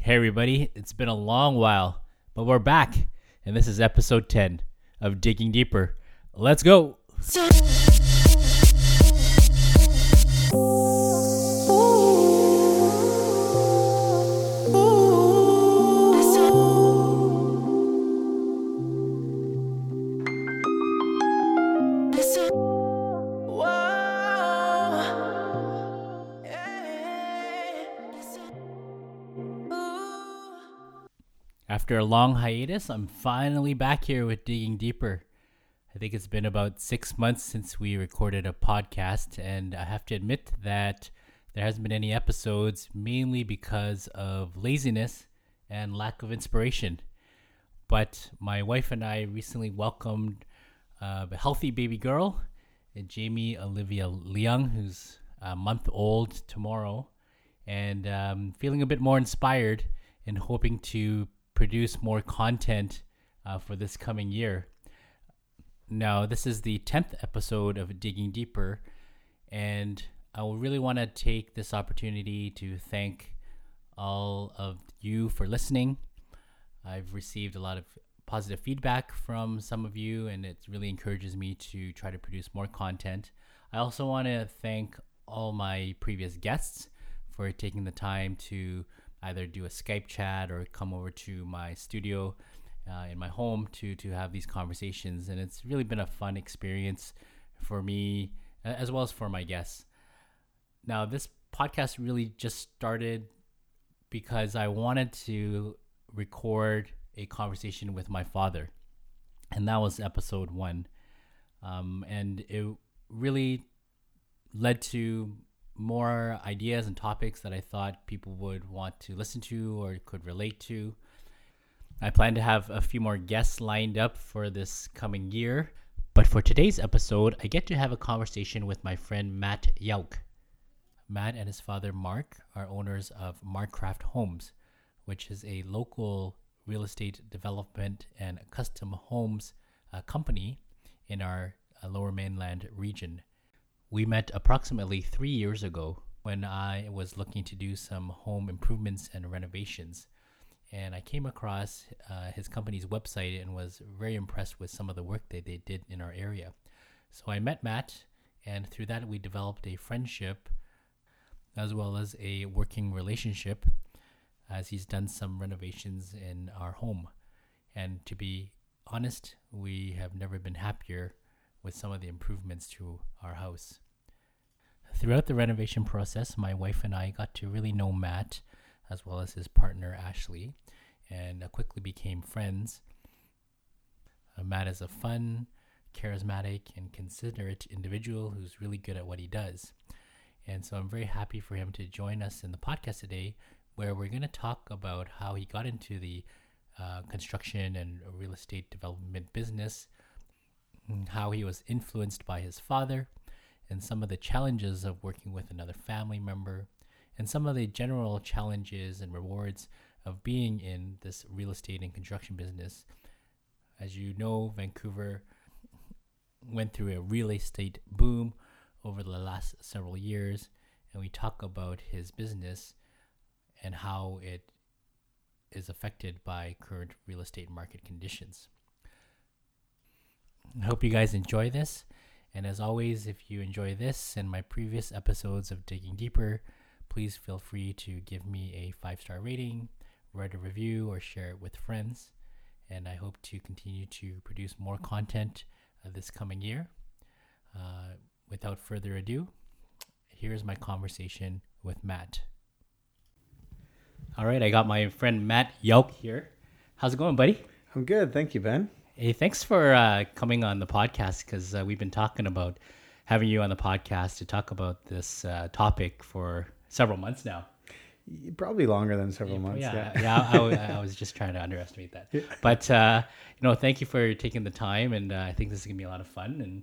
Hey, everybody. It's been a long while, but we're back, and this is episode 10 of Digging Deeper. Let's go. Long hiatus, I'm finally back here with Digging Deeper. I think it's been about six months since we recorded a podcast, and I have to admit that there hasn't been any episodes, mainly because of laziness and lack of inspiration. But my wife and I recently welcomed uh, a healthy baby girl, Jamie Olivia Leung, who's a month old tomorrow, and um, feeling a bit more inspired and hoping to produce more content uh, for this coming year. Now, this is the 10th episode of Digging Deeper, and I really want to take this opportunity to thank all of you for listening. I've received a lot of positive feedback from some of you, and it really encourages me to try to produce more content. I also want to thank all my previous guests for taking the time to either do a Skype chat or come over to my studio uh, in my home to to have these conversations, and it's really been a fun experience for me as well as for my guests. Now, this podcast really just started because I wanted to record a conversation with my father, and that was episode one, um, and it really led to more ideas and topics that I thought people would want to listen to or could relate to. I plan to have a few more guests lined up for this coming year. But for today's episode, I get to have a conversation with my friend Matt Yauk. Matt and his father Mark are owners of Markcraft Homes, which is a local real estate development and custom homes uh, company in our uh, lower mainland region. We met approximately three years ago when I was looking to do some home improvements and renovations. And I came across uh, his company's website and was very impressed with some of the work that they did in our area. So I met Matt, and through that, we developed a friendship as well as a working relationship as he's done some renovations in our home. And to be honest, we have never been happier with some of the improvements to our house. Throughout the renovation process, my wife and I got to really know Matt as well as his partner Ashley and uh, quickly became friends. Uh, Matt is a fun, charismatic, and considerate individual who's really good at what he does. And so I'm very happy for him to join us in the podcast today, where we're going to talk about how he got into the uh, construction and real estate development business, how he was influenced by his father, and some of the challenges of working with another family member, and some of the general challenges and rewards of being in this real estate and construction business. As you know, Vancouver went through a real estate boom over the last several years, and we talk about his business and how it is affected by current real estate market conditions. I hope you guys enjoy this. And as always, if you enjoy this and my previous episodes of Digging Deeper, please feel free to give me a five star rating, write a review, or share it with friends. And I hope to continue to produce more content uh, this coming year. Uh, without further ado, here's my conversation with Matt. All right, I got my friend Matt Yauk here. How's it going, buddy? I'm good. Thank you, Ben. Hey, thanks for uh, coming on the podcast because uh, we've been talking about having you on the podcast to talk about this uh, topic for several months now. Probably longer than several yeah, months. Yeah, yeah. yeah I, I, was just trying to underestimate that. But uh, you know, thank you for taking the time, and uh, I think this is gonna be a lot of fun and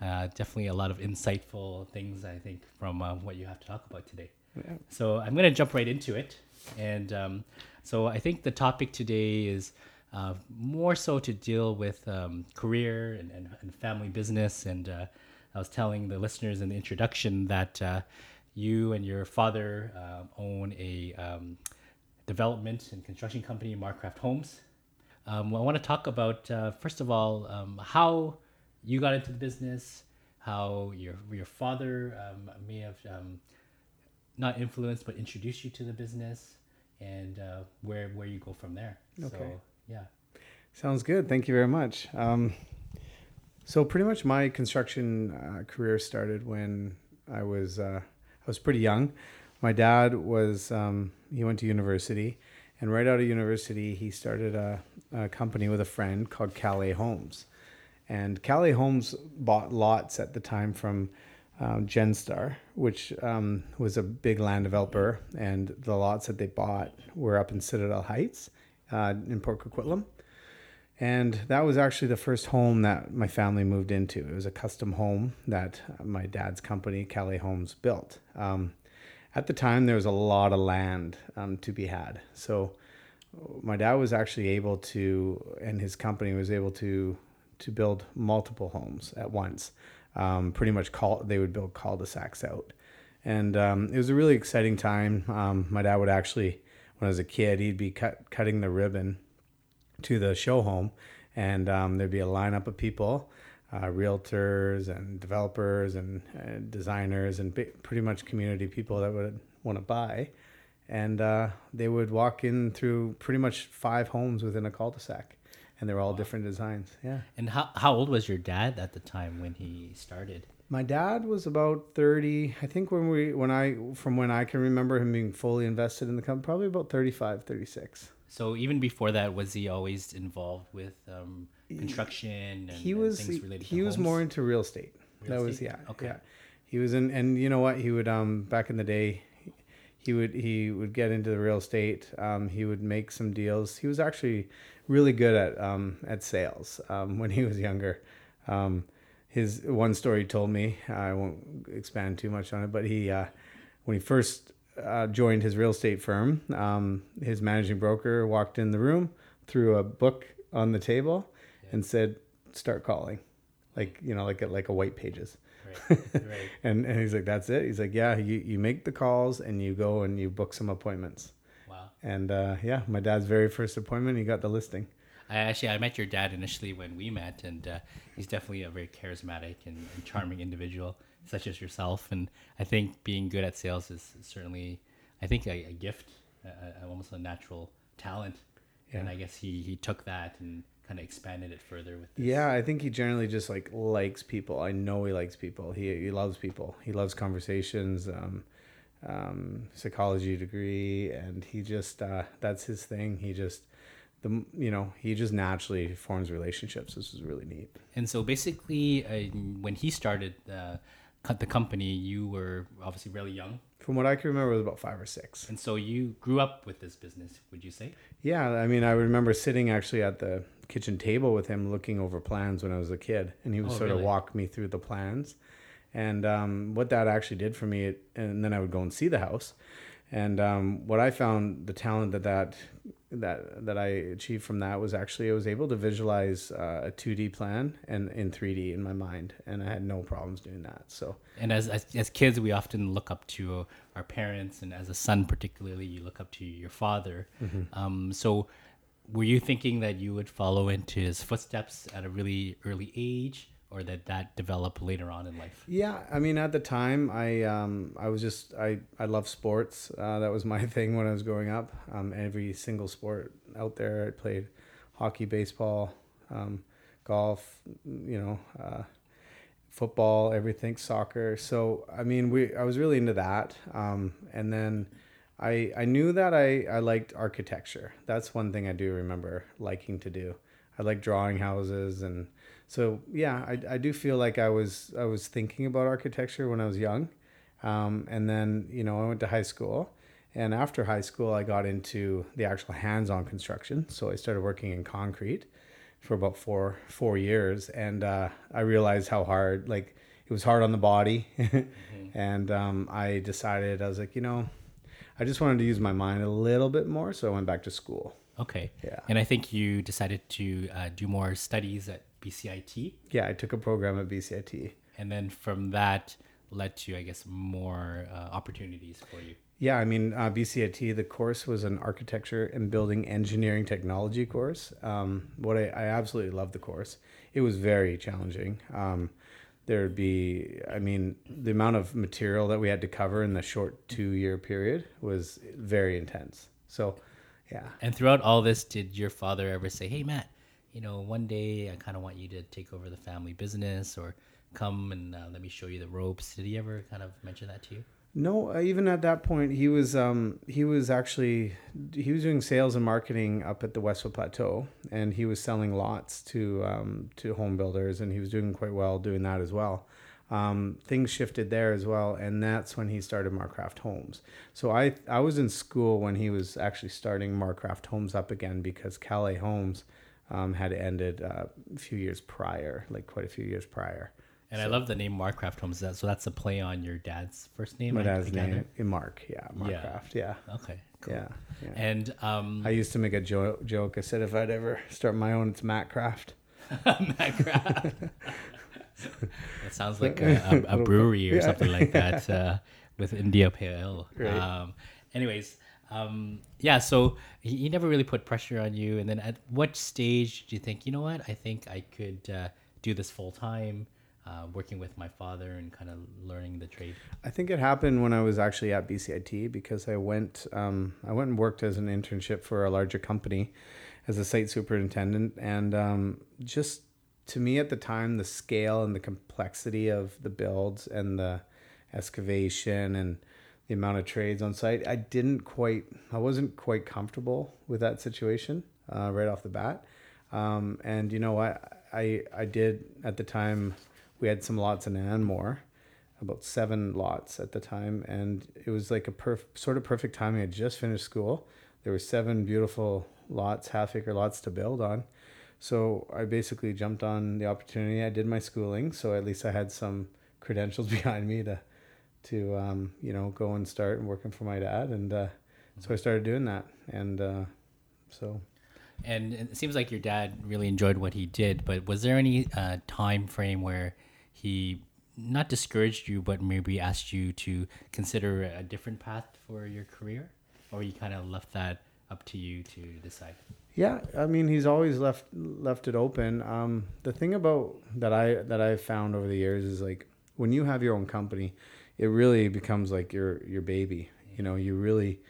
yeah, uh, definitely a lot of insightful things. I think from what you have to talk about today. Yeah. So I'm gonna jump right into it, and um, so I think the topic today is uh, more so to deal with um, career and, and, and, family business. And uh, I was telling the listeners in the introduction that uh, you and your father uh, own a, um, development and construction company, Marcraft Homes. Um, I want to talk about, uh, first of all, um, how you got into the business, how your, your father um, may have um, not influenced but introduced you to the business, and uh, where, where you go from there. Okay. So, yeah. Sounds good. Thank you very much. Um, so pretty much my construction uh, career started when I was uh, I was pretty young. My dad was um, he went to university, and right out of university he started a, a company with a friend called Calais Homes, and Calais Homes bought lots at the time from um, Genstar, which um, was a big land developer, and the lots that they bought were up in Citadel Heights uh, in Port Coquitlam. And that was actually the first home that my family moved into. It was a custom home that my dad's company, Calais Homes, built. Um, at the time, there was a lot of land um, to be had. So my dad was actually able to, and his company was able to, to build multiple homes at once. Um, pretty much call they would build cul-de-sacs out, and um, it was a really exciting time. Um, my dad would actually, when I was a kid, he'd be cut, cutting the ribbon to the show home, and um, there'd be a lineup of people, uh, realtors and developers and uh, designers and bi- pretty much community people that would want to buy, and uh, they would walk in through pretty much five homes within a cul-de-sac, and they were all different designs. Yeah. And how, how old was your dad at the time when he started? My dad was about 30, I think when we when I from when I can remember him being fully invested in the company, probably about 35, 36. So even before that, was he always involved with um, construction and, he and was things he, related he to was homes? more into real estate. Real that was yeah. Okay. Yeah. He was in and you know what? He would um back in the day he would he would get into the real estate. Um, he would make some deals. He was actually really good at um, at sales um, when he was younger. Um, his one story he told me. I won't expand too much on it, but he uh, when he first uh, joined his real estate firm, um, his managing broker walked in the room, threw a book on the table, and said, "Start calling," like you know, like a, like a white pages. Right, right. and and he's like, "That's it." He's like, "Yeah, you you make the calls and you go and you book some appointments." Wow. And uh, yeah, my dad's very first appointment, he got the listing. I actually I met your dad initially when we met, and uh, he's definitely a very charismatic and, and charming individual, such as yourself. And I think being good at sales is certainly, I think, a, a gift, a, a, almost a natural talent. And I guess he he took that and kind of expanded it further with this. Yeah, I think he generally just like likes people. I know he likes people. He he loves people. He loves conversations. Um, um, psychology degree, and he just uh, that's his thing. He just the you know he just naturally forms relationships. This is really neat. And so basically, uh, when he started uh, cut the company, you were obviously really young, From what I can remember, it was about five or six. and so you grew up with this business. Would you say? Yeah, I mean, I remember sitting actually at the kitchen table with him, looking over plans when I was a kid, and he would Oh, sort really? of walk me through the plans, and um, what that actually did for me. It, and then I would go and see the house, and um, what I found the talent that that that that I achieved from that was actually I was able to visualize uh, a two D plan and in three D in my mind, and I had no problems doing that. So And as, as as kids, we often look up to our parents, and as a son, particularly, you look up to your father. Um, so, were you thinking that you would follow into his footsteps at a really early age, or that that developed later on in life? Yeah, I mean, at the time, I um, I was just I I love sports. Uh, that was my thing when I was growing up. Um, every single sport out there, I played hockey, baseball, um, golf. You know, uh, football, everything, soccer. So I mean, we I was really into that. Um, and then I I knew that I I liked architecture. That's one thing I do remember liking to do. I like drawing houses and so yeah, I, I do feel like I was I was thinking about architecture when I was young, um, and then you know I went to high school, and after high school I got into the actual hands-on construction. So I started working in concrete for about four four years, and uh, I realized how hard like it was hard on the body, and um, I decided I was like you know, I just wanted to use my mind a little bit more, so I went back to school. Okay. Yeah. And I think you decided to uh, do more studies at BCIT, Yeah, I took a program at BCIT. and then from that led to, I guess, more uh, opportunities for you. Yeah, I mean, uh, BCIT, the course was an architecture and building engineering technology course. Um, what I, I absolutely loved the course. It was very challenging. Um, there'd be, I mean, the amount of material that we had to cover in the short two year period was very intense. So, yeah. And throughout all this, did your father ever say, "Hey, Matt, you know, one day I kind of want you to take over the family business, or come and uh, let me show you the ropes"? Did he ever kind of mention that to you? No, uh, even at that point, he was um, he was actually he was doing sales and marketing up at the Westwood Plateau, and he was selling lots to um, to home builders, and he was doing quite well doing that as well. Um, things shifted there as well, and that's when he started Marcraft Homes. So I I was in school when he was actually starting Marcraft Homes up again because Calais Homes um, had ended uh, a few years prior, like quite a few years prior. And I love the name Marcraft Homes. That- So that's a play on your dad's first name. My dad's name, in Mark, yeah, Marcraft, yeah, Okay. Cool. yeah, yeah. And um, I used to make a jo- joke. I said if I'd ever start my own, it's Matt Craft. Macraft. it sounds like a, a, a brewery or Yeah. something like that uh, with India Pale Ale. Right. Um, anyways, um, yeah. So he, he never really put pressure on you. And then at what stage did you think, you know what, I think I could uh, do this full time, uh, working with my father and kind of learning the trade? I think it happened when I was actually at BCIT because I went um, I went and worked as an internship for a larger company as a site superintendent, and um, just to me at the time, the scale and the complexity of the builds and the excavation and the amount of trades on site, I didn't quite, I wasn't quite comfortable with that situation uh, right off the bat. Um, and you know, I, I, I did at the time, we had some lots in Anmore, about seven lots at the time, and it was like a perf- sort of perfect timing. I just finished school. There were seven beautiful lots, half acre lots to build on. So I basically jumped on the opportunity. I did my schooling, so at least I had some credentials behind me to, to um, you know, go and start working for my dad. And uh, so I started doing that, and uh, so And it seems like your dad really enjoyed what he did, but was there any uh, time frame where he not discouraged you, but maybe asked you to consider a different path for your career, or you kind of left that up to you to decide? Yeah, I mean he's always left left it open. Um, the thing about that I that I've found over the years is like when you have your own company, it really becomes like your your baby. You know, you really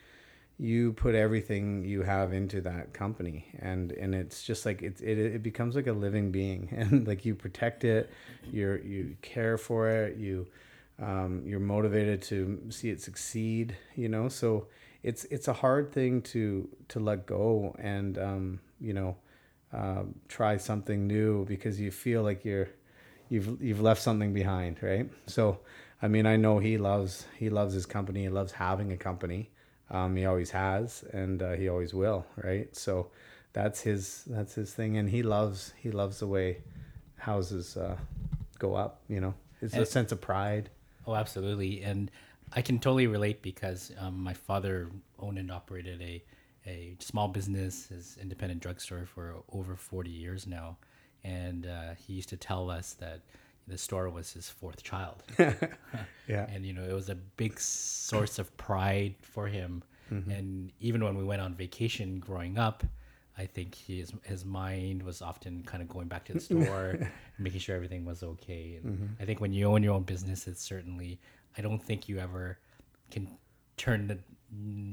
you put everything you have into that company and and it's just like it, it it becomes like a living being and like you protect it you're you care for it you um, you're motivated to see it succeed you know so it's it's a hard thing to to let go and um, you know um, try something new because you feel like you're you've you've left something behind right? So i mean i know he loves he loves his company he loves having a company. Um, he always has and uh, he always will right? So that's his that's his thing and he loves he loves the way houses uh, go up you know? It's a sense of pride. Oh, absolutely, and I can totally relate because um, my father owned and operated a a small business, his independent drugstore for over forty years now, and uh, he used to tell us that the store was his fourth child. yeah. And you know it was a big source of pride for him. And even when we went on vacation growing up i think his his mind was often kind of going back to the store making sure everything was okay. And i think when you own your own business it's certainly i don't think you ever can turn the,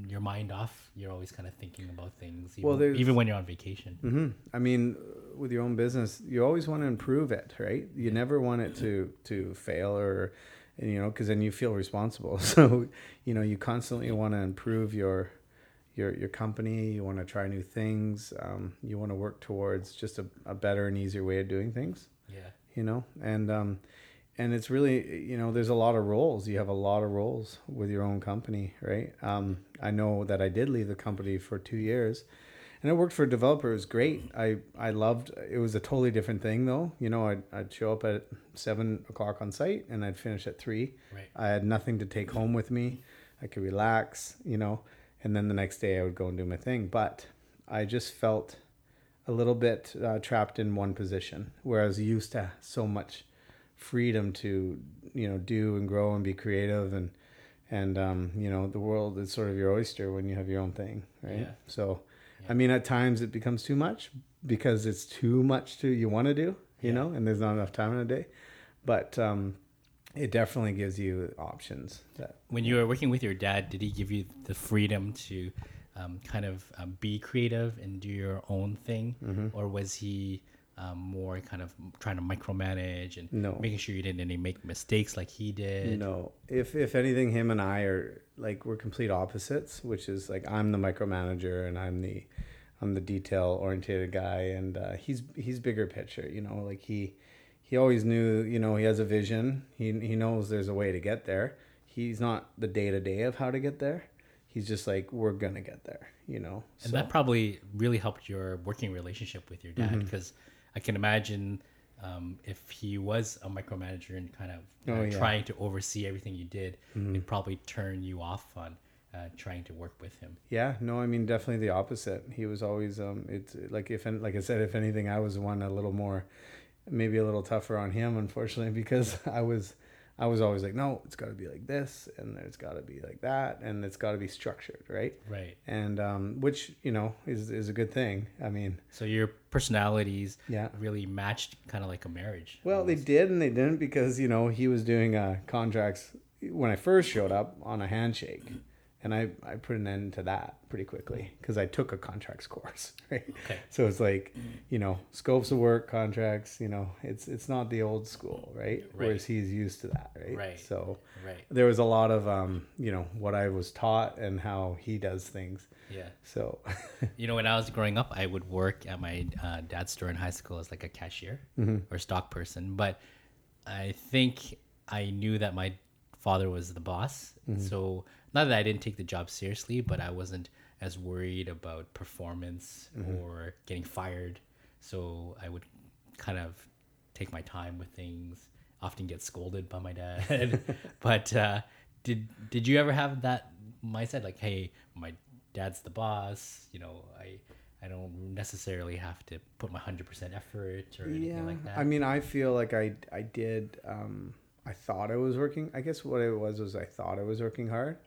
your mind off you're always kind of thinking about things even, Well, even when you're on vacation hmm I mean, with your own business, you always want to improve it, right? You never want it to to fail or, and, you know, because then you feel responsible. So, you know, you constantly want to improve your your your company. You want to try new things. Um, you want to work towards just a, a better and easier way of doing things. yeah You know, and um, and it's really you know there's a lot of roles. You have a lot of roles with your own company, right? Um, I know that I did leave the company for two years and I worked for a developer. It was great. I, I loved it was a totally different thing though. You know, I'd, I'd show up at seven o'clock on site and I'd finish at three. right I had nothing to take home with me. I could relax, you know, and then the next day I would go and do my thing. But I just felt a little bit uh, trapped in one position where I was used to so much freedom to, you know, do and grow and be creative and, and um, you know the world is sort of your oyster when you have your own thing, right? Yeah. So, Yeah. I mean, at times it becomes too much because it's too much to you want to do, you Yeah. know, and there's not enough time in a day. But um, it definitely gives you options. That When you were working with your dad, did he give you the freedom to um, kind of um, be creative and do your own thing, Mm-hmm. or was he um, more kind of trying to micromanage and No. making sure you didn't any make mistakes like he did? No, if if anything, him and I are like we're complete opposites. Which is like I'm the micromanager and I'm the I'm the detail oriented guy, and uh, he's he's bigger picture. You know, like he he always knew. You know, he has a vision. He he knows there's a way to get there. He's not the day to day of how to get there. He's just like we're gonna get there. You know, And so that probably really helped your working relationship with your dad Mm-hmm. I can imagine um, if he was a micromanager and kind of uh, Oh, yeah. Mm-hmm. trying to oversee everything you did, it'd probably turn you off on uh, trying to work with him. Yeah, no, I mean definitely the opposite. He was always um it's like if like I said if anything I was one a little more maybe a little tougher on him unfortunately because I was I was always like no, it's got to be like this and it's got to be like that and it's got to be structured, right? Right. And um which, you know, is is a good thing. I mean, So your personalities Yeah. really matched kind of like a marriage. Well, they did and they didn't because you know he was doing uh, contracts when I first showed up on a handshake, and I I put an end to that pretty quickly because I took a contracts course, right? Okay. So it's like, you know, scopes of work, contracts. You know, it's it's not the old school, right? right. Whereas he's used to that, right? Right. So Right. there was a lot of um, you know, what I was taught and how he does things. Yeah. So You know, when I was growing up, I would work at my uh, dad's store in high school as like a cashier or stock person. But I think I knew that my father was the boss. So not that I didn't take the job seriously, but I wasn't as worried about performance or getting fired. So I would kind of take my time with things. Often get scolded by my dad. but uh, did did you ever have that mindset like, hey, my dad's the boss. You know, I I don't necessarily have to put my hundred percent effort or anything like that. I mean, I feel like I I did. Um, I thought I was working. I guess what it was was I thought I was working hard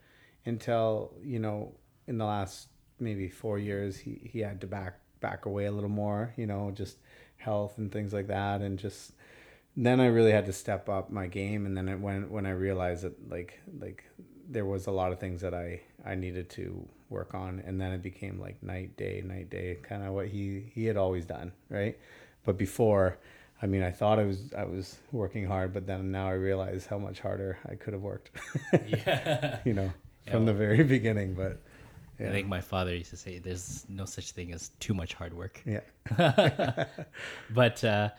until you know in the last maybe four years he he had to back back away a little more. You know, just health and things like that, and just then I really had to step up my game. And then it, when when I realized that like like there was a lot of things that I I needed to work on, and then it became like night day night day, kind of what he he had always done, right? But before, I mean, I thought I was I was working hard, but then now I realize how much harder I could have worked, yeah. you know, from the very beginning. But I think my father used to say, "There's no such thing as too much hard work." yeah, But uh,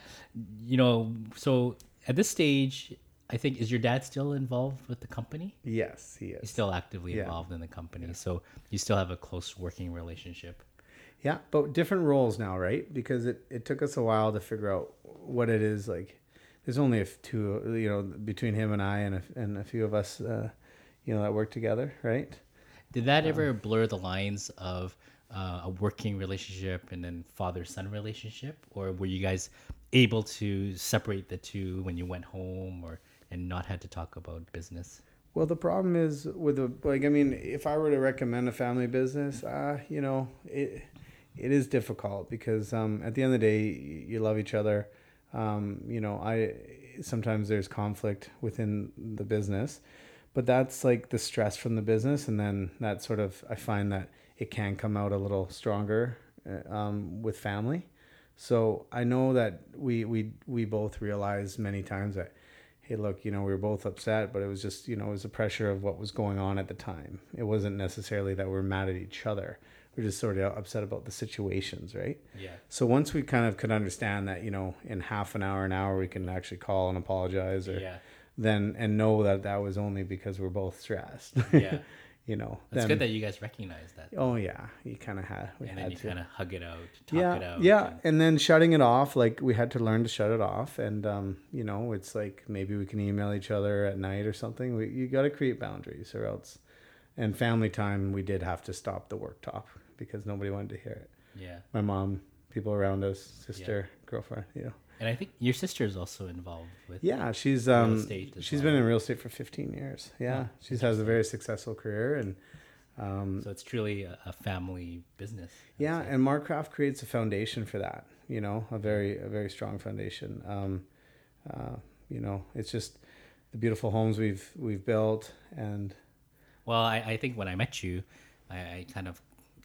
you know, so at this stage, I think is your dad still involved with the company? yes, he He's is. still actively Yeah. involved in the company, so you still have a close working relationship. Yeah, but different roles now, right? Because it, it took us a while to figure out what it is like. There's only a two, you know, between him and I and a, and a few of us, uh, you know, that work together, right? Did Um, that ever blur the lines of uh, a working relationship and then father son relationship, or were you guys able to separate the two when you went home, or and not had to talk about business? Well, the problem is with the like. I mean, if I were to recommend a family business, uh, you know, it it is difficult because um, at the end of the day, you love each other. Um, you know, I sometimes there's conflict within the business, but that's like the stress from the business, and then that sort of I find that it can come out a little stronger uh, um, with family. So I know that we we we both realized many times that hey look you know we were both upset but it was just you know it was the pressure of what was going on at the time it wasn't necessarily that we are mad at each other we're just sort of upset about the situations right Yeah. so once we kind of could understand that you know in half an hour an hour we can actually call and apologize or Yeah. then and know that that was only because we're both stressed Yeah. you know It's good that you guys recognize that. oh yeah you kind of had we and had then you kind of hug it out, talk yeah, it out. Yeah, and- and then shutting it off, like we had to learn to shut it off, and um, you know, it's like maybe we can email each other at night or something. We, you got to create boundaries, or else. And family time, we did have to stop the work talk because nobody wanted to hear it. yeah. My mom, people around us, sister, girlfriend, you know. And I think your sister is also involved with. Yeah, she's Real um she's been in real estate for 15 years. Yeah, Oh, she's has a very successful career and um So it's truly a, a family business. Yeah, and Markcraft creates a foundation for that. You know, a very a very strong foundation. Um, uh, you know, it's just the beautiful homes we've we've built and Well, I, I think when I met you, I, I kind of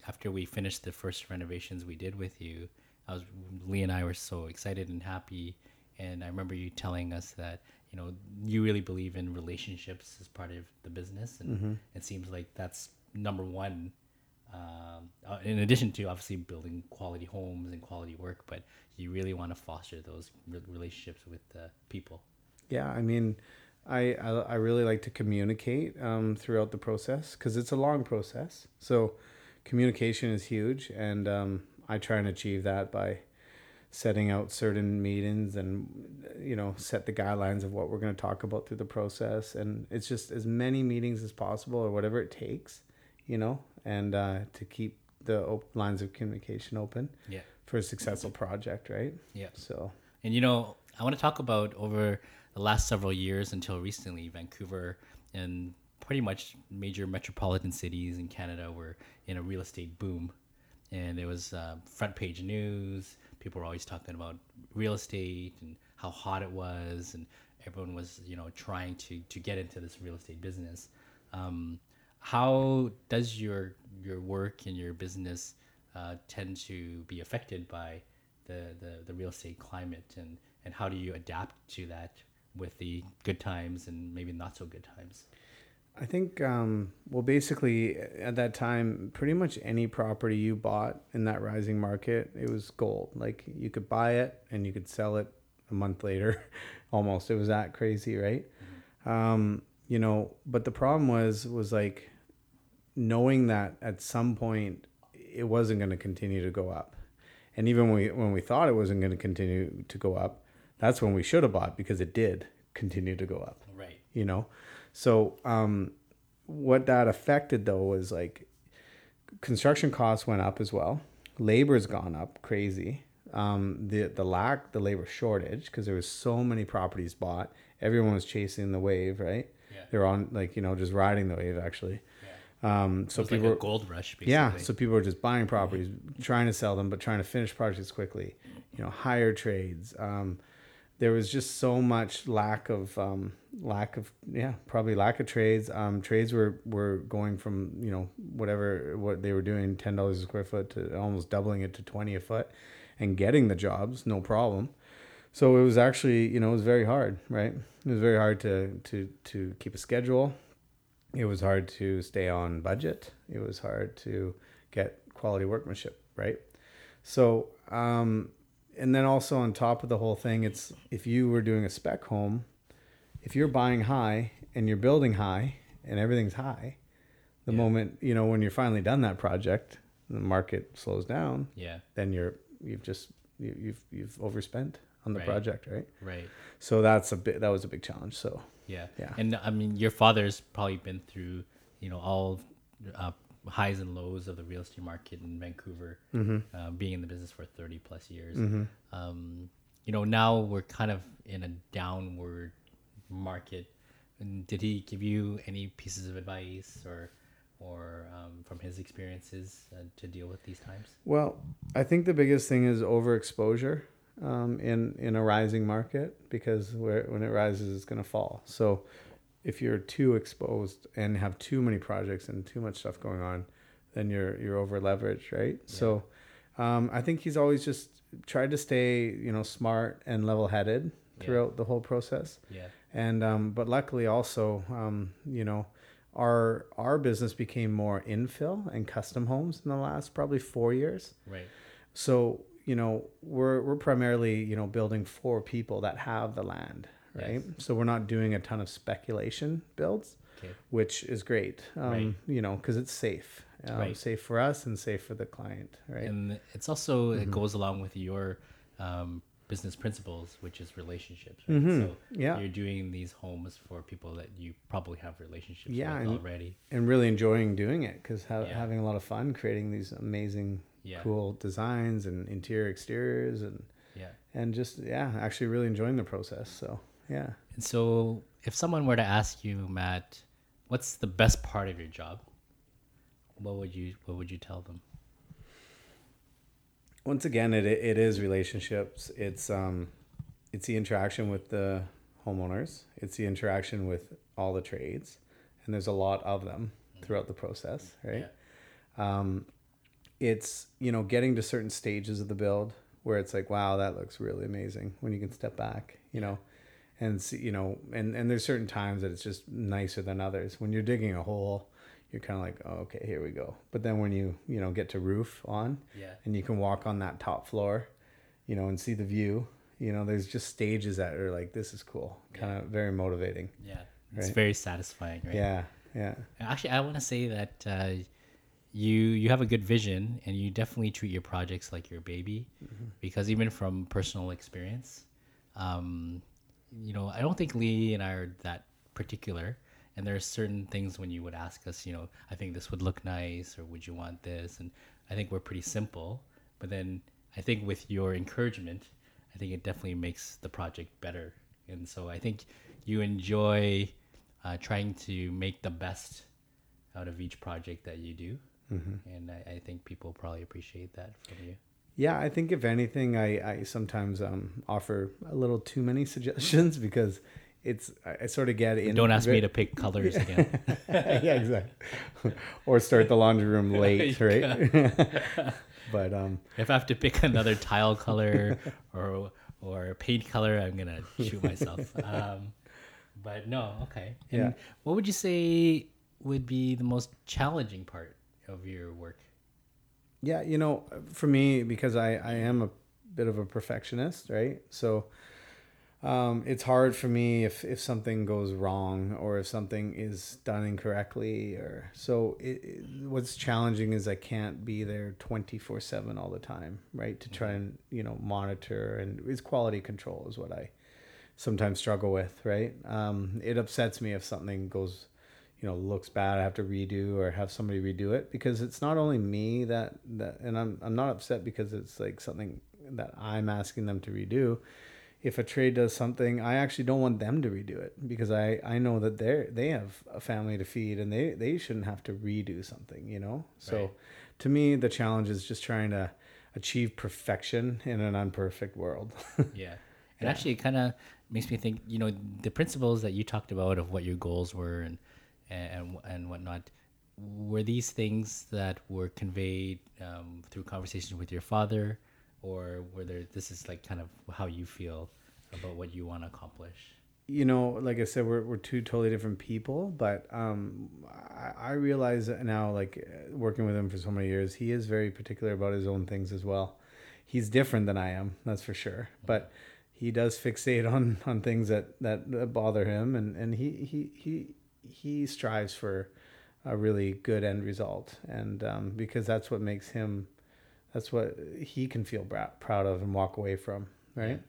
after we finished the first renovations we did with you, I was Lee and I were so excited and happy, and I remember you telling us that you know you really believe in relationships as part of the business, and it seems like that's number one. Um, uh, in addition to obviously building quality homes and quality work, but you really want to foster those re- relationships with uh, people. Yeah, I mean, I I, I really like to communicate um, throughout the process because it's a long process. So communication is huge, and um, I try and achieve that by setting out certain meetings and you know set the guidelines of what we're going to talk about through the process and it's just as many meetings as possible or whatever it takes you know and uh, to keep the op- lines of communication open Yeah. for a successful project right Yeah. so And you know, I want to talk about over the last several years until recently, Vancouver and pretty much major metropolitan cities in Canada were in a real estate boom. And there was uh, front page news. People were always talking about real estate and how hot it was, and everyone was, you know, trying to to get into this real estate business. Um, how does your your work and your business uh, tend to be affected by the, the, the real estate climate and, and how do you adapt to that with the good times and maybe not so good times I think, um, well, basically, at that time, pretty much any property you bought in that rising market, it was gold. Like you could buy it and you could sell it a month later, almost. It was that crazy, right? Um, you know, but the problem was was like knowing that at some point it wasn't going to continue to go up, and even when we when we thought it wasn't going to continue to go up, that's when we should have bought because it did continue to go up right you know so um what that affected though was like construction costs went up as well labor's gone up crazy um the the lack the labor shortage because there was so many properties bought everyone was chasing the wave right Yeah. they're on like you know just riding the wave actually um so like people a gold rush basically yeah, so people are just buying properties, trying to sell them, but trying to finish projects quickly. You know, hire trades. Um, there was just so much lack of um, lack of yeah, probably lack of trades. Um, trades were were going from you know whatever what they were doing ten dollars a square foot to almost doubling it to twenty a foot, and getting the jobs no problem. So it was actually you know it was very hard, right? It was very hard to to to keep a schedule it was hard to stay on budget. It was hard to get quality workmanship, right? So, um, and then also on top of the whole thing, it's if you were doing a spec home, if you're buying high and you're building high and everything's high, the Yeah. moment you know when you're finally done that project, the market slows down, yeah then you're you've just you, you've you've overspent on the Right. project, right? right So that's a bit that was a big challenge. So yeah Yeah. and i mean your father's probably been through you know all uh, highs and lows of the real estate market in vancouver uh, being in the business for 30 plus years um, you know now we're kind of in a downward market. And did he give you any pieces of advice or or um, from his experiences uh, to deal with these times? Well, I think the biggest thing is overexposure um, in in a rising market because where, when it rises, it's going to fall. So if you're too exposed and have too many projects and too much stuff going on, then you're you're over leveraged, right? So um, I think he's always just tried to stay you know smart and level headed Yeah. throughout the whole process. Yeah. And um, but luckily also um, you know our our business became more infill and custom homes in the last probably four years. Right. So you know we're we're primarily you know building for people that have the land right Yes. so we're not doing a ton of speculation builds okay which is great um, Right. you know because it's safe um, Right. safe for us and safe for the client right and it's also it goes along with your um, business principles which is relationships right Mhm. so Yeah. you're doing these homes for people that you probably have relationships Yeah, with and- already and really enjoying doing it because ha- Yeah. having a lot of fun creating these amazing Yeah. cool designs and interior exteriors and Yeah. and just yeah, actually really enjoying the process. So yeah. And so, if someone were to ask you, Matt, what's the best part of your job? What would you What would you tell them? once again it it is relationships. It's um it's the interaction with the homeowners. It's the interaction with all the trades. And there's a lot of them throughout the process right? Um it's you know getting to certain stages of the build where it's like wow that looks really amazing when you can step back you know and see you know and and there's certain times that it's just nicer than others when you're digging a hole you're kind of like oh, okay here we go but then when you you know get to roof on Yeah. and you can walk on that top floor, you know, and see the view. You know, there's just stages that are like, this is cool, kind of very motivating. Yeah. It's Right. very satisfying, right? Yeah, yeah, Actually, I want to say that uh, you you have a good vision, and you definitely treat your projects like your baby, because even from personal experience, um, you know, I don't think Lee and I are that particular. And there are certain things when you would ask us, you know, I think this would look nice, or would you want this? And I think we're pretty simple. But then I think with your encouragement, I think it definitely makes the project better. And so I think you enjoy uh, trying to make the best out of each project that you do. And I, I think people probably appreciate that from you. Yeah. I think if anything, I I sometimes um offer a little too many suggestions because it's I, sort of get in. Don't ask me to pick colors again. yeah, exactly. or start the laundry room late, right? but um, if I have to pick another tile color or or paint color, I'm gonna shoot myself. Um, but no, okay. And Yeah. what would you say would be the most challenging part of your work? Yeah, you know, for me, because I, I am a bit of a perfectionist, right? So um, it's hard for me if, if something goes wrong or if something is done incorrectly or so it, it- what's challenging is I can't be there 24 seven all the time, right? To try and, you know, monitor and it's quality control is what I sometimes struggle with, right? Um, it upsets me if something goes, you know, looks bad. I have to redo or have somebody redo it because it's not only me that that, and I'm I'm not upset because it's like something that I'm asking them to redo. If a trade does something, I actually don't want them to redo it because I I know that they they have a family to feed and they they shouldn't have to redo something, you know. So, Right. to me, the challenge is just trying to achieve perfection in an unperfect world. Yeah. And actually, it kind of makes me think, you know, the principles that you talked about of what your goals were and and and whatnot. Were these things that were conveyed um, through conversations with your father, or were there? This is like kind of how you feel about what you want to accomplish. you know, like I said, we're, we're two totally different people, but um, I, I realize now, like uh, working with him for so many years, he is very particular about his own things as well. He's different than I am, that's for sure. But he does fixate on, on things that, that, that bother him, and, and he, he, he, he strives for a really good end result, and um, because that's what makes him, that's what he can feel proud of and walk away from, right?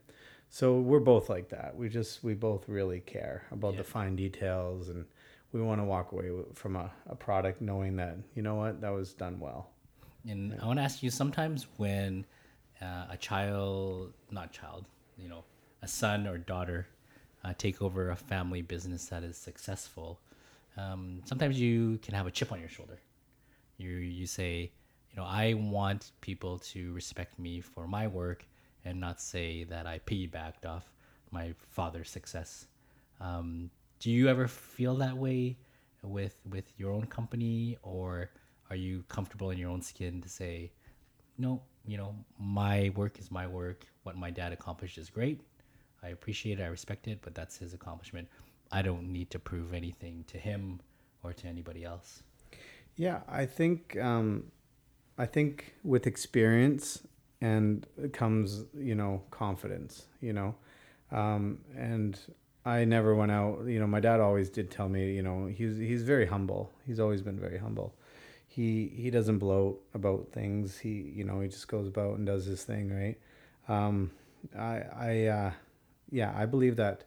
So we're both like that. We just we both really care about Yeah. the fine details, and we want to walk away from a, a product knowing that you know what that was done well. And I want to ask you sometimes when uh, a child, not child, you know, a son or daughter uh, take over a family business that is successful, um, sometimes you can have a chip on your shoulder. You, you say, you know, I want people to respect me for my work and not say that I piggybacked off my father's success. Um, do you ever feel that way with with your own company, or are you comfortable in your own skin to say, no, you know, my work is my work. What my dad accomplished is great. I appreciate it. I respect it, but that's his accomplishment. I don't need to prove anything to him or to anybody else. Yeah, I think um, I think with experience and comes you know confidence. You know, um, and I never went out. You know, my dad always did tell me. You know, he's he's very humble. He's always been very humble. He he doesn't bloat about things. He you know he just goes about and does his thing. Right. Um, I I uh, yeah I believe that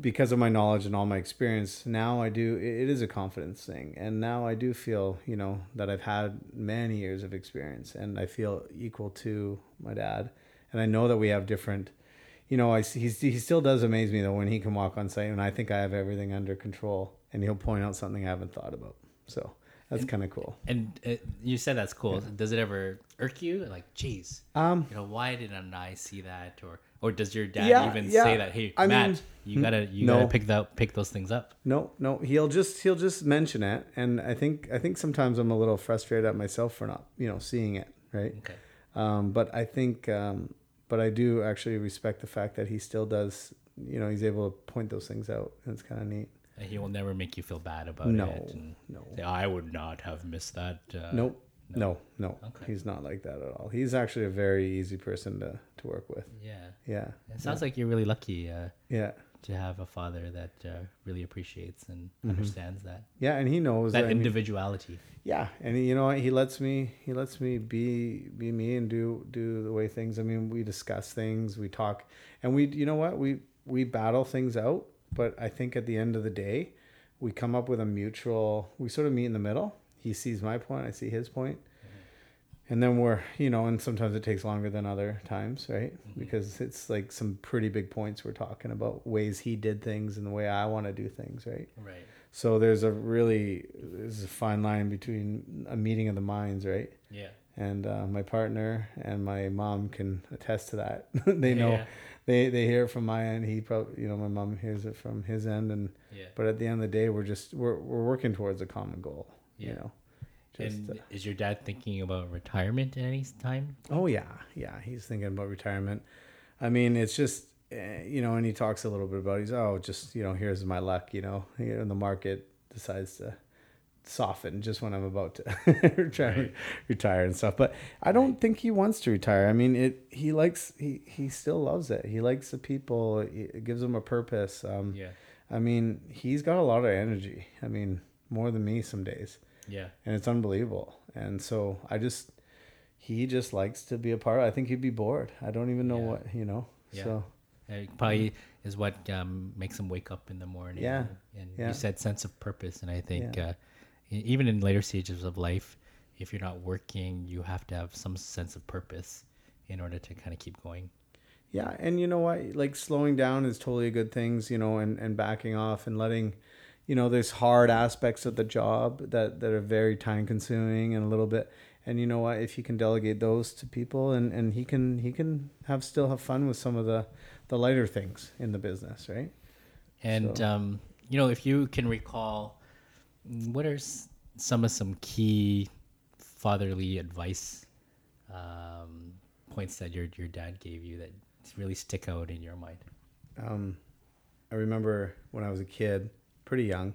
because of my knowledge and all my experience now i do it is a confidence thing and now i do feel you know that i've had many years of experience and i feel equal to my dad and I know that we have different. You know, I he's, he still does amaze me though when he can walk on site, and I think I have everything under control, and he'll point out something I haven't thought about. So that's kind of cool. And uh, you said that's cool. Does it ever irk you? Like, geez, Um, you know, why didn't I see that? Or or does your dad Yeah, even yeah. say that? Hey, I Matt, mean, you gotta you no. gotta pick that pick those things up. No, no, he'll just he'll just mention it, and I think I think sometimes I'm a little frustrated at myself for not you know seeing it right. Okay. Um, but I think, um, but I do actually respect the fact that he still does. You know, he's able to point those things out, and it's kind of neat. He will never make you feel bad about No, it. And no, I would not have missed that. Uh, nope, no, no. Okay. He's not like that at all. He's actually a very easy person to to work with. Yeah. Yeah, It sounds like you're really lucky uh, yeah, to have a father that uh, really appreciates and Mm-hmm. understands that yeah, and he knows that mean, individuality. yeah and he, you know he lets me he lets me be be me and do do the way things i mean we discuss things we talk and we you know what we we battle things out but i think at the end of the day we come up with a mutual we sort of meet in the middle he sees my point i see his point. point and then we're you know and sometimes it takes longer than other times right mm-hmm. because it's like some pretty big points we're talking about ways he did things and the way i want to do things right Right. so there's a really there's a fine line between a meeting of the minds, right? Yeah. And uh, my partner and my mom can attest to that. they know Yeah. they they hear it from my end. He probably you know my mom hears it from his end, and Yeah. but at the end of the day, we're just we're we're working towards a common goal. Yeah. You know. Just, and uh, is your dad thinking about retirement at any time? Oh yeah, yeah. He's thinking about retirement. I mean, it's just eh, you know, and he talks a little bit about. He's oh, just you know, here's my luck. You know, you know, the market decides to soften just when I'm about to try Right. retire and stuff. But I don't think he wants to retire. I mean, it. He likes. He he still loves it. He likes the people. It gives him a purpose. Um, Yeah. I mean, he's got a lot of energy. I mean, more than me some days Yeah. and it's unbelievable. And so I just he just likes to be a part. I think he'd be bored. I don't even know Yeah. what you know. Yeah. So It probably is what um, makes him wake up in the morning. Yeah, And yeah. you said sense of purpose. And I think Yeah. uh, even in later stages of life, if you're not working, you have to have some sense of purpose in order to kind of keep going. yeah, and you know what? Like slowing down is totally a good things. You know, and and backing off and letting. You know, there's hard aspects of the job that, that are very time consuming and a little bit. And you know what? If you can delegate those to people, and, and he can he can have still have fun with some of the, the lighter things in the business, right? And So- um, you know, if you can recall, what are some of some key fatherly advice um, points that your your dad gave you that really stick out in your mind? Um, I remember when I was a kid, pretty young,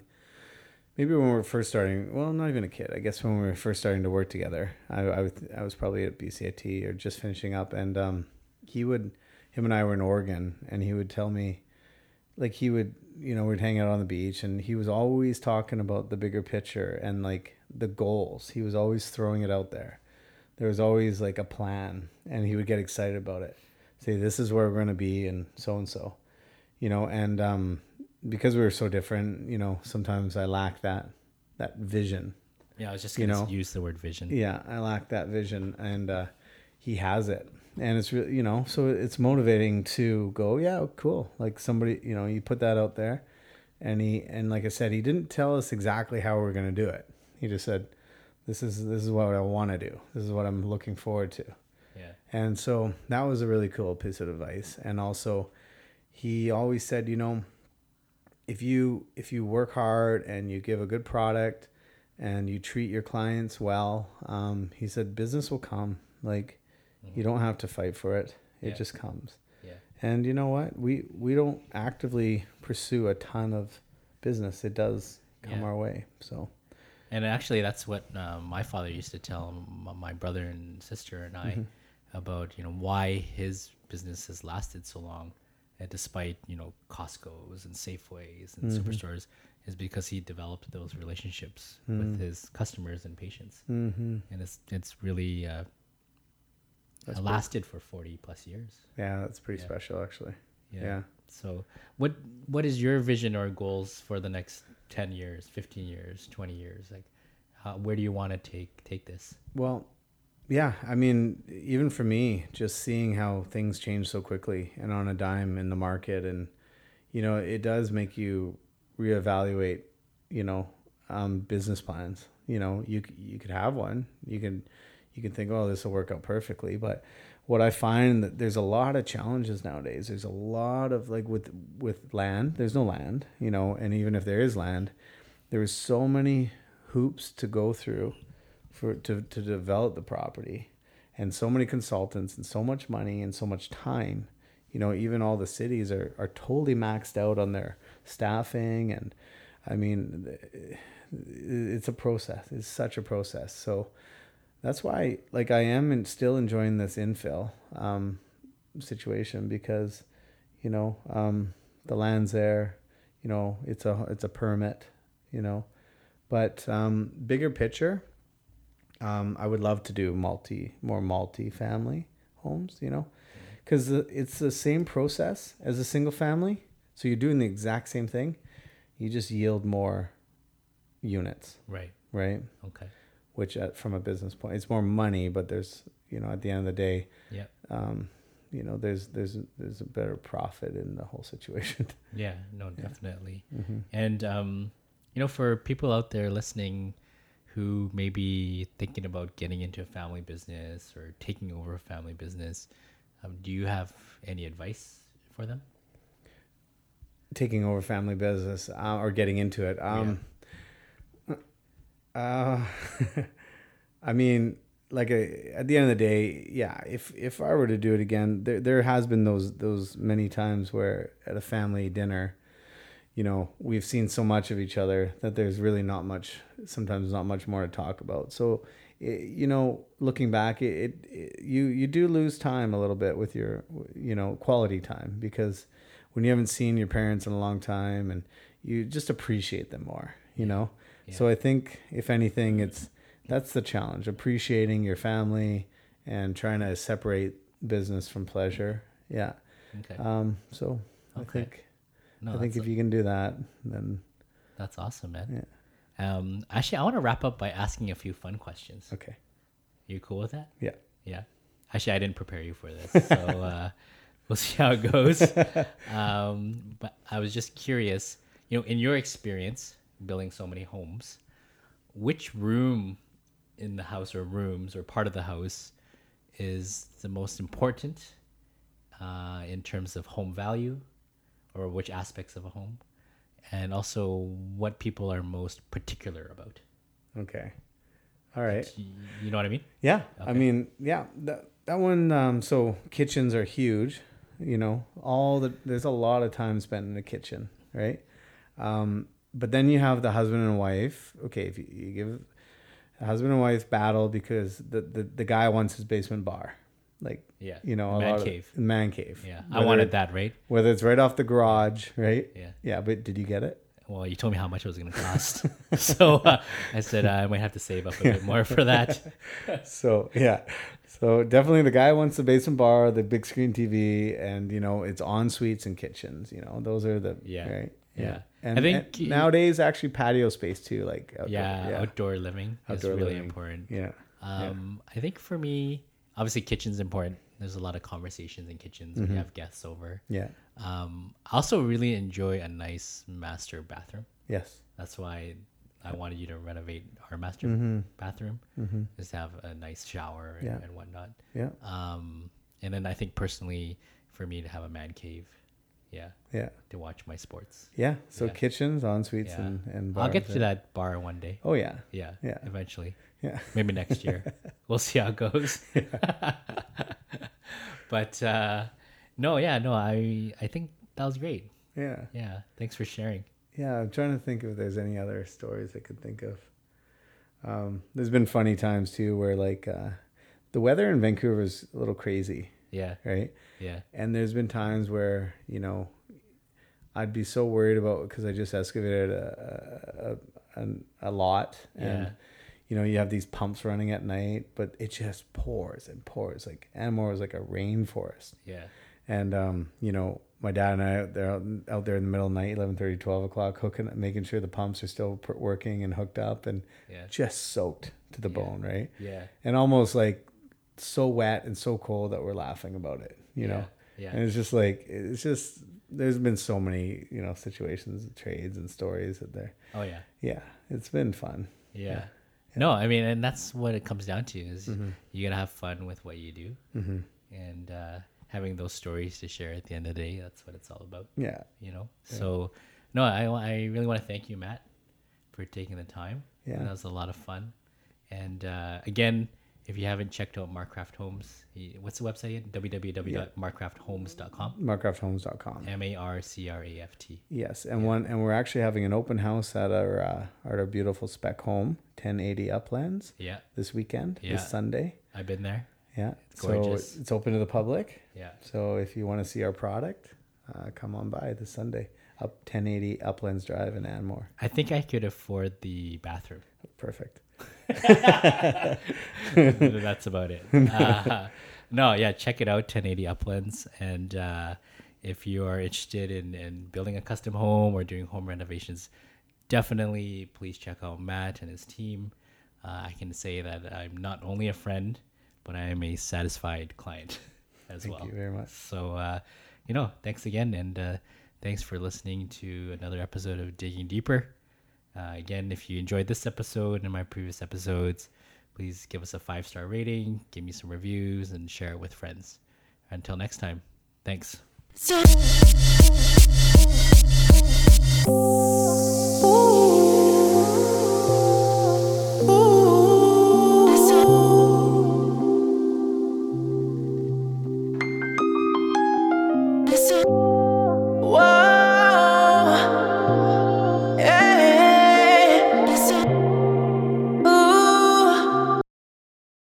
maybe when we were first starting. Well, not even a kid. I guess when we were first starting to work together, I I, was, I was probably at BCIT or just finishing up, and um, he would, him and I were in Oregon, and he would tell me, like he would, you know, we'd hang out on the beach, and he was always talking about the bigger picture and like the goals. He was always throwing it out there. There was always like a plan, and he would get excited about it. Say, this is where we're going to be, and so and so you know and um because we were so different you know sometimes i lack that that vision Yeah, I was just You gonna know, use the word vision. yeah i lack that vision and uh he has it and it's really you know so it's motivating to go yeah cool like somebody you know you put that out there and he and like i said he didn't tell us exactly how we we're going to do it he just said this is this is what i want to do this is what i'm looking forward to Yeah. and so that was a really cool piece of advice. And also, he always said, you know, if you if you work hard and you give a good product and you treat your clients well, um, he said business will come. Like you don't have to fight for it; it Yeah. just comes. Yeah. And you know what? We we don't actively pursue a ton of business. It does come Yeah. our way. So And actually, that's what um, my father used to tell my brother and sister and I Mm-hmm. about you know why his business has lasted so long, and despite you know Costco's and Safeways and Mm-hmm. superstores, is because he developed those relationships with his customers and patients, mm-hmm. and it's it's really uh, That's lasted for forty plus years. yeah, that's pretty Yeah. special, actually. Yeah. yeah. So, what what is your vision or goals for the next ten years, fifteen years, twenty years? Like, how, where do you want to take take this? Well, yeah, I mean, even for me, just seeing how things change so quickly and on a dime in the market, and you know, it does make you reevaluate, you know, um, business plans. You know, you you could have one, you can you can think, oh, this will work out perfectly, but what I find that there's a lot of challenges nowadays. There's a lot of like with with land. There's no land, you know, and even if there is land, there is so many hoops to go through for to to develop the property, and so many consultants and so much money and so much time. You know, even all the cities are are totally maxed out on their staffing, and I mean, it's a process. It's such a process. So that's why, like, I am and still enjoying this infill um, situation because, you know, um, the land's there. You know, it's a it's a permit. You know, but um, bigger picture, um, I would love to do multi, more multi-family homes. You know, because it's the same process as a single family. So you're doing the exact same thing. You just yield more units. Right. Right. Okay. Which, at, from a business point, it's more money, but there's you know at the end of the day, yeah. Um, you know, there's there's there's a better profit in the whole situation. Yeah. No, definitely. Yeah. Mm-hmm. And um, you know, for people out there listening who may be thinking about getting into a family business or taking over a family business, um, do you have any advice for them? Taking over family business uh, or getting into it. Um, yeah. Uh, I mean, like a, at the end of the day, yeah. If if I were to do it again, there there has been those those many times where at a family dinner, you know, we've seen so much of each other that there's really not much, sometimes not much more to talk about. So, it, you know, looking back, it, it, you you do lose time a little bit with your, you know, quality time because when you haven't seen your parents in a long time and you just appreciate them more, you know. Yeah. So I think if anything, it's that's the challenge: appreciating your family and trying to separate business from pleasure. Yeah. Okay. Um. So okay. I think no, I think if a, you can do that, then that's awesome, man. Yeah. Um, actually, I want to wrap up by asking a few fun questions. Okay. You cool with that? Yeah. Yeah. Actually, I didn't prepare you for this, so uh, we'll see how it goes. um, but I was just curious. You know, in your experience building so many homes, which room in the house or rooms or part of the house is the most important uh, in terms of home value or which aspects of a home, and also what people are most particular about. Okay. All right. You know what I mean? Yeah. Okay. I mean, yeah. That that one. Um, so kitchens are huge. You know, all the there's a lot of time spent in the kitchen, right? Um, but then you have the husband and wife. Okay, if you, you give husband and wife battle because the, the, the guy wants his basement bar, like yeah, you know, man cave, of, man cave. Yeah, whether, I wanted that, right? Whether it's right off the garage, right? Yeah, yeah. But did you get it? Well, you told me how much it was going to cost, so uh, I said uh, I might have to save up a bit more for that. so yeah, so definitely the guy wants the basement bar, the big screen TV, and you know it's en suites and kitchens. You know those are the yeah, right? Yeah. And, I think and nowadays actually patio space too, like outdoor, yeah, yeah, outdoor living outdoor is really living. important. Yeah. Um, yeah. I think for me, obviously kitchen's important there's a lot of conversations in kitchens mm-hmm. when you have guests over. Yeah. Um, I also really enjoy a nice master bathroom. Yes. That's why I wanted you to renovate our master mm-hmm. bathroom, mm-hmm. just have a nice shower and, yeah. and whatnot. Yeah. Um, and then I think personally, for me to have a man cave. Yeah. Yeah. To watch my sports. Yeah. So yeah. kitchens, en suites, yeah. and, and bars, I'll get to that bar one day. Oh, yeah. Yeah. Yeah. Eventually. Yeah. Maybe next year. we'll see how it goes. but uh, no, yeah, no, I I think that was great. Yeah. Yeah. Thanks for sharing. Yeah, I'm trying to think if there's any other stories I could think of. Um, there's been funny times too where like uh, the weather in Vancouver is a little crazy. Yeah. Right. Yeah. And there's been times where you know I'd be so worried about because I just excavated a a, a, a lot and. Yeah you know, you have these pumps running at night, but it just pours and pours. Like Anmore is like a rainforest. Yeah. And um, you know, my dad and I they're out, out there in the middle of the night, 11, 30, 12 o'clock, hooking, making sure the pumps are still working and hooked up, and yeah. just soaked to the yeah. bone, right? Yeah. And almost like so wet and so cold that we're laughing about it. You know, Yeah. and it's just like it's just there's been so many you know situations, trades, and stories that there. Oh yeah. Yeah, it's been fun. Yeah. No, I mean, and that's what it comes down to is Mm-hmm. you gotta have fun with what you do, mm-hmm. and uh, having those stories to share at the end of the day. That's what it's all about, Yeah, you know. So, no, I I really want to thank you, Matt, for taking the time. Yeah. that was a lot of fun. And uh, again, if you haven't checked out Marcraft Homes, what's the website? again? www.marcrafthomes.com. marcrafthomes.com. M A R C R A F T. Yes, and one and we're actually having an open house at our uh, at our beautiful spec home, 1080 Uplands, Yeah, this weekend, Yeah. this Sunday. I've been there. Yeah, so gorgeous. it's open to the public. Yeah. So if you want to see our product, uh, come on by this Sunday. Up 1080 Uplands Drive in Anmore. I think I could afford the bathroom. Perfect. That's about it. Uh, no, yeah, check it out, 1080 Uplands. And uh, if you are interested in, in building a custom home or doing home renovations, definitely please check out Matt and his team. Uh, I can say that I'm not only a friend, but I am a satisfied client as Thank well. Thank you very much. So, uh, you know, thanks again. And uh, thanks for listening to another episode of Digging Deeper. Uh, again, if you enjoyed this episode and my previous episodes, please give us a five star rating, give me some reviews, and share it with friends. Until next time, thanks.